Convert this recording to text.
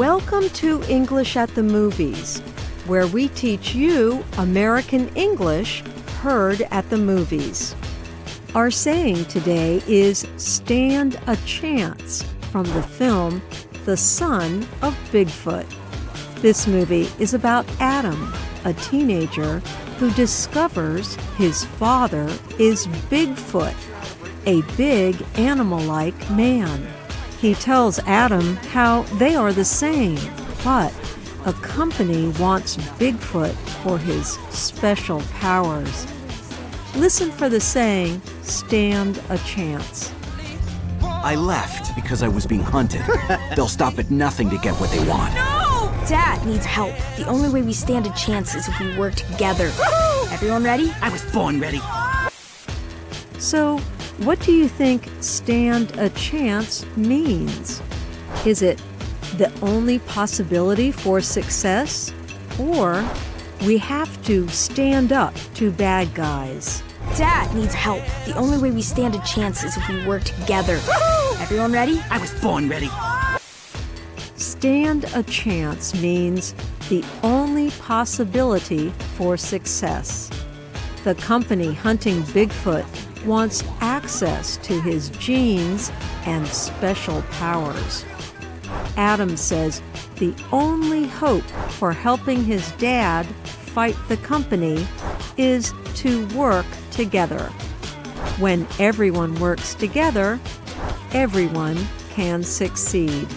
Welcome to English at the Movies, where we teach you American English heard at the movies. Our saying today is stand a chance from the film The Son of Bigfoot. This movie is about Adam, a teenager who discovers his father is Bigfoot, a big animal like man. He tells Adam how they are the same, but a company wants Bigfoot for his special powers. Listen for the saying, stand a chance. I left because I was being hunted. They'll stop at nothing to get what they want. No! Dad needs help. The only way we stand a chance is if we work together. Everyone ready? I was born ready. So, what do you think stand a chance means? Is it the only possibility for success? Or we have to stand up to bad guys? Dad needs help. The only way we stand a chance is if we work together. Everyone ready? I was born ready. Stand a chance means the only possibility for success. The company hunting Bigfoot wants access to his genes and special powers. Adam says the only hope for helping his dad fight the company is to work together. When everyone works together, everyone can succeed.